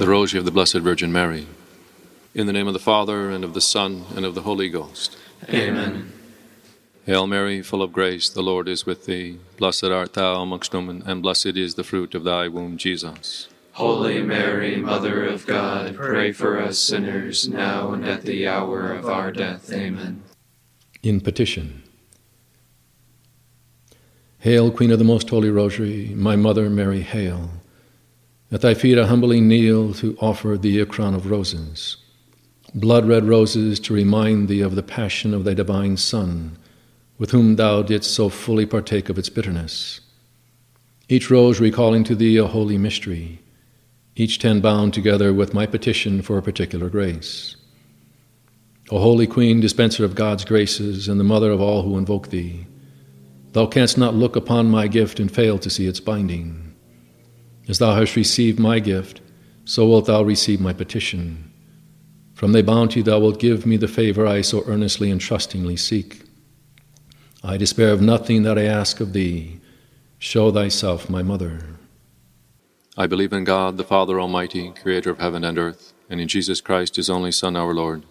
The Rosary of the Blessed Virgin Mary. In the name of the Father, and of the Son, and of the Holy Ghost. Amen. Hail Mary, full of grace, the Lord is with thee. Blessed art thou amongst women, and blessed is the fruit of thy womb, Jesus. Holy Mary, Mother of God, pray for us sinners, now and at the hour of our death. Amen. In petition. Hail, Queen of the Most Holy Rosary, my Mother Mary, hail. At thy feet I humbly kneel to offer thee a crown of roses, blood red roses to remind thee of the passion of thy divine Son, with whom thou didst so fully partake of its bitterness. Each rose recalling to thee a holy mystery, each ten bound together with my petition for a particular grace. O Holy Queen, dispenser of God's graces, and the mother of all who invoke thee, thou canst not look upon my gift and fail to see its binding. As thou hast received my gift, so wilt thou receive my petition. From thy bounty thou wilt give me the favor I so earnestly and trustingly seek. I despair of nothing that I ask of thee. Show thyself my mother. I believe in God, the Father Almighty, creator of heaven and earth, and in Jesus Christ, his only Son, our Lord,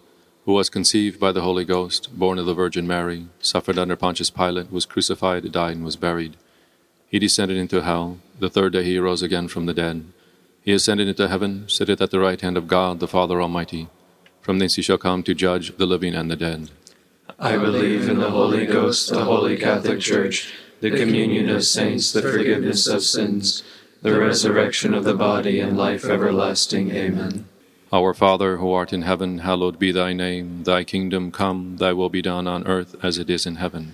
who was conceived by the Holy Ghost, born of the Virgin Mary, suffered under Pontius Pilate, was crucified, died, and was buried. He descended into hell. The third day he rose again from the dead. He ascended into heaven, sitteth at the right hand of God, the Father Almighty. From thence he shall come to judge the living and the dead. I believe in the Holy Ghost, the Holy Catholic Church, the communion of saints, the forgiveness of sins, the resurrection of the body, and life everlasting. Amen. Our Father, who art in heaven, hallowed be thy name. Thy kingdom come, thy will be done on earth as it is in heaven.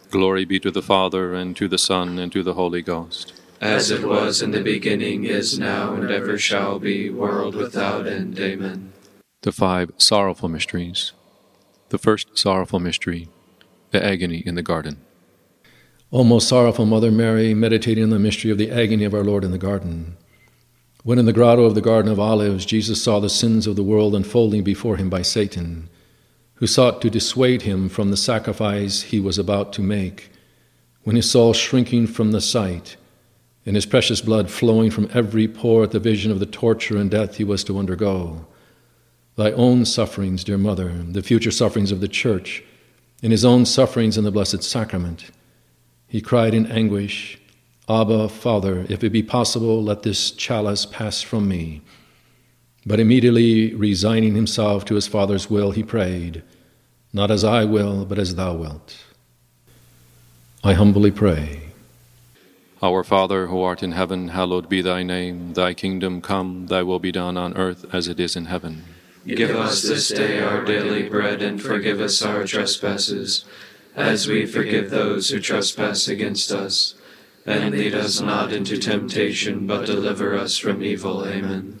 Glory be to the Father, and to the Son, and to the Holy Ghost. As it was in the beginning, is now, and ever shall be, world without end. Amen. The five sorrowful mysteries. The first sorrowful mystery, the agony in the garden. O most sorrowful Mother Mary, meditating on the mystery of the agony of our Lord in the garden. When in the grotto of the Garden of Olives, Jesus saw the sins of the world unfolding before him by Satan who sought to dissuade him from the sacrifice he was about to make, when he saw shrinking from the sight, and his precious blood flowing from every pore at the vision of the torture and death he was to undergo. Thy own sufferings, dear Mother, the future sufferings of the Church, and his own sufferings in the Blessed Sacrament. He cried in anguish, Abba, Father, if it be possible, let this chalice pass from me. But immediately resigning himself to his Father's will, he prayed, Not as I will, but as thou wilt. I humbly pray. Our Father, who art in heaven, hallowed be thy name. Thy kingdom come, thy will be done on earth as it is in heaven. Give us this day our daily bread, and forgive us our trespasses, as we forgive those who trespass against us. And lead us not into temptation, but deliver us from evil. Amen.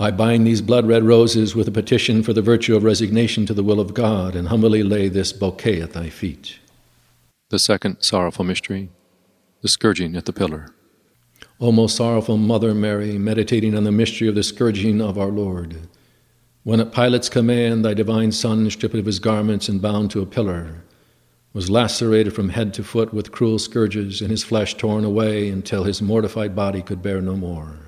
I bind these blood red roses with a petition for the virtue of resignation to the will of God, and humbly lay this bouquet at thy feet. The second sorrowful mystery, the scourging at the pillar. O most sorrowful Mother Mary, meditating on the mystery of the scourging of our Lord, when at Pilate's command thy divine Son, stripped of his garments and bound to a pillar, was lacerated from head to foot with cruel scourges, and his flesh torn away until his mortified body could bear no more.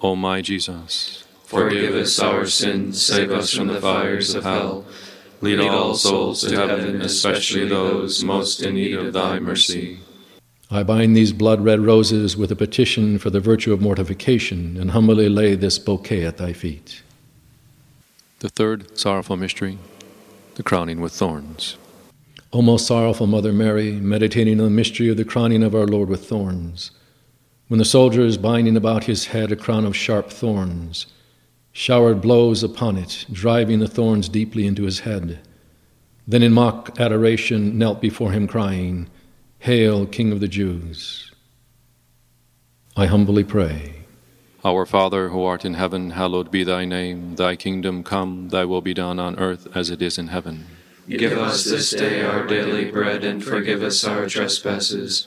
O my Jesus, Forgive us our sins, save us from the fires of hell. lead all souls to heaven, especially those most in need of thy mercy. I bind these blood red roses with a petition for the virtue of mortification and humbly lay this bouquet at thy feet. The third sorrowful mystery, the crowning with thorns. O most sorrowful Mother Mary, meditating on the mystery of the crowning of our Lord with thorns, when the soldiers, binding about his head a crown of sharp thorns, showered blows upon it, driving the thorns deeply into his head, then in mock adoration knelt before him, crying, Hail, King of the Jews! I humbly pray. Our Father, who art in heaven, hallowed be thy name. Thy kingdom come, thy will be done on earth as it is in heaven. Give us this day our daily bread, and forgive us our trespasses,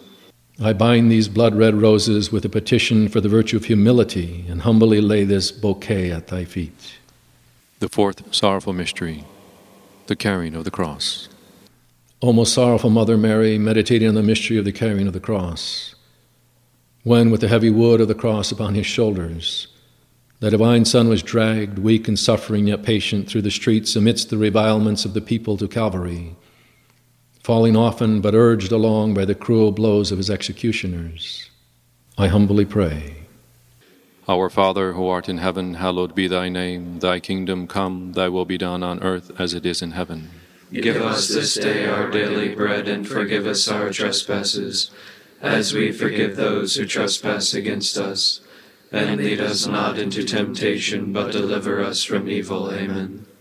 I bind these blood red roses with a petition for the virtue of humility and humbly lay this bouquet at thy feet. The fourth sorrowful mystery, the carrying of the cross. O most sorrowful Mother Mary, meditating on the mystery of the carrying of the cross, when with the heavy wood of the cross upon his shoulders, the divine Son was dragged, weak and suffering yet patient, through the streets amidst the revilements of the people to Calvary, falling often but urged along by the cruel blows of his executioners. I humbly pray. Our Father, who art in heaven, hallowed be thy name. Thy kingdom come, thy will be done on earth as it is in heaven. Give us this day our daily bread, and forgive us our trespasses, as we forgive those who trespass against us. And lead us not into temptation, but deliver us from evil. Amen.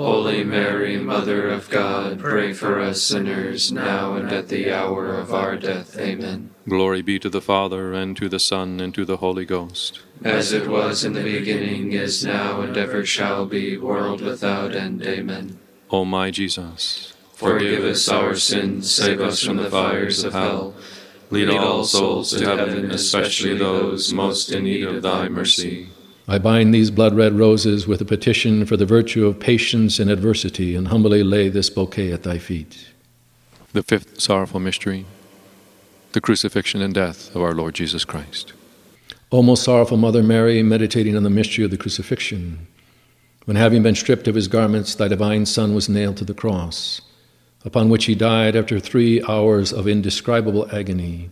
Holy Mary, Mother of God, pray for us sinners, now and at the hour of our death. Amen. Glory be to the Father, and to the Son, and to the Holy Ghost. As it was in the beginning, is now, and ever shall be, world without end. Amen. O my Jesus, Forgive us our sins, save us from the fires of hell. lead all souls to heaven, especially those most in need of thy mercy. I bind these blood red roses with a petition for the virtue of patience in adversity and humbly lay this bouquet at thy feet. The fifth sorrowful mystery, the crucifixion and death of our Lord Jesus Christ. O most sorrowful Mother Mary, meditating on the mystery of the crucifixion, when having been stripped of his garments, thy divine Son was nailed to the cross, upon which he died after three hours of indescribable agony,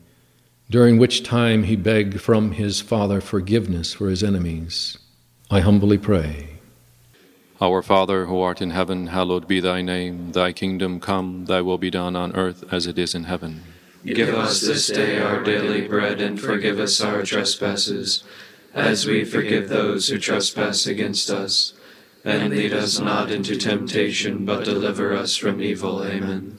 during which time he begged from his Father forgiveness for his enemies. I humbly pray. Our Father, who art in heaven, hallowed be thy name. Thy kingdom come, thy will be done on earth as it is in heaven. Give us this day our daily bread, and forgive us our trespasses, as we forgive those who trespass against us. And lead us not into temptation, but deliver us from evil. Amen.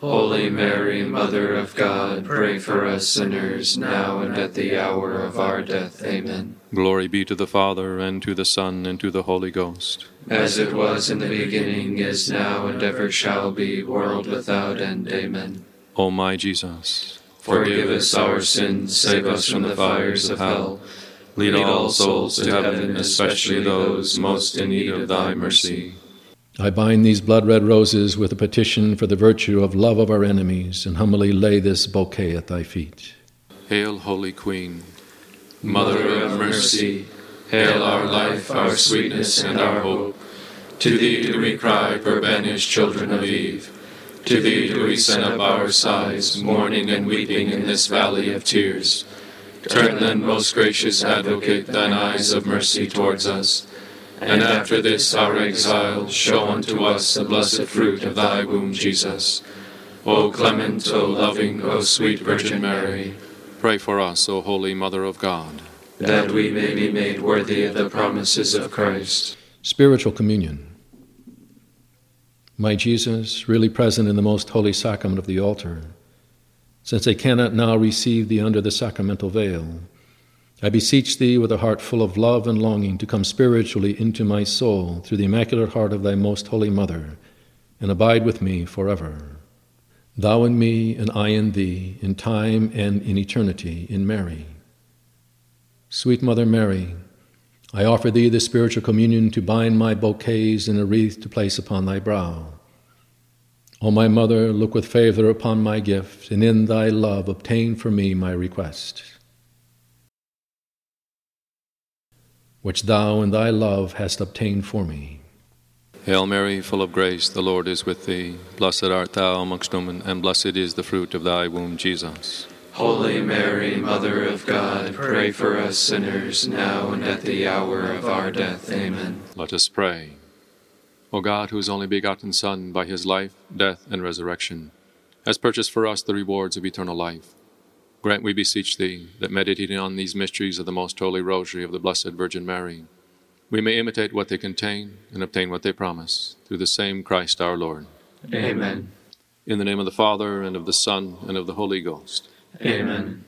Holy Mary, Mother of God, pray for us sinners, now and at the hour of our death. Amen. Glory be to the Father, and to the Son, and to the Holy Ghost. As it was in the beginning, is now, and ever shall be, world without end. Amen. O my Jesus, Forgive us our sins, save us from the fires of hell. lead all souls to heaven, especially those most in need of thy mercy. I bind these blood red roses with a petition for the virtue of love of our enemies and humbly lay this bouquet at thy feet. Hail, Holy Queen, Mother of mercy, hail our life, our sweetness, and our hope. To thee do we cry, poor banished children of Eve. To thee do we send up our sighs, mourning and weeping in this valley of tears. Turn then, most gracious advocate, thine eyes of mercy towards us. And after this our exile, show unto us the blessed fruit of thy womb, Jesus. O clement, O loving, O sweet Virgin Mary, pray for us, O Holy Mother of God. that we may be made worthy of the promises of Christ. Spiritual communion. My Jesus, really present in the most holy sacrament of the altar, since I cannot now receive thee under the sacramental veil, I beseech thee with a heart full of love and longing to come spiritually into my soul through the immaculate heart of thy most holy mother, and abide with me forever. Thou in me, and I in thee, in time and in eternity, in Mary. Sweet Mother Mary, I offer thee the spiritual communion to bind my bouquets in a wreath to place upon thy brow. O my mother, look with favor upon my gift, and in thy love obtain for me my request, which thou in thy love hast obtained for me. Hail Mary, full of grace, the Lord is with thee. Blessed art thou amongst women, and blessed is the fruit of thy womb, Jesus. Holy Mary, Mother of God, pray for us sinners, now and at the hour of our death. Amen. Let us pray. O God, whose only begotten Son, by his life, death, and resurrection, has purchased for us the rewards of eternal life, grant, we beseech thee, that meditating on these mysteries of the most holy rosary of the Blessed Virgin Mary, we may imitate what they contain and obtain what they promise, through the same Christ our Lord. Amen. In the name of the Father, and of the Son, and of the Holy Ghost. Amen.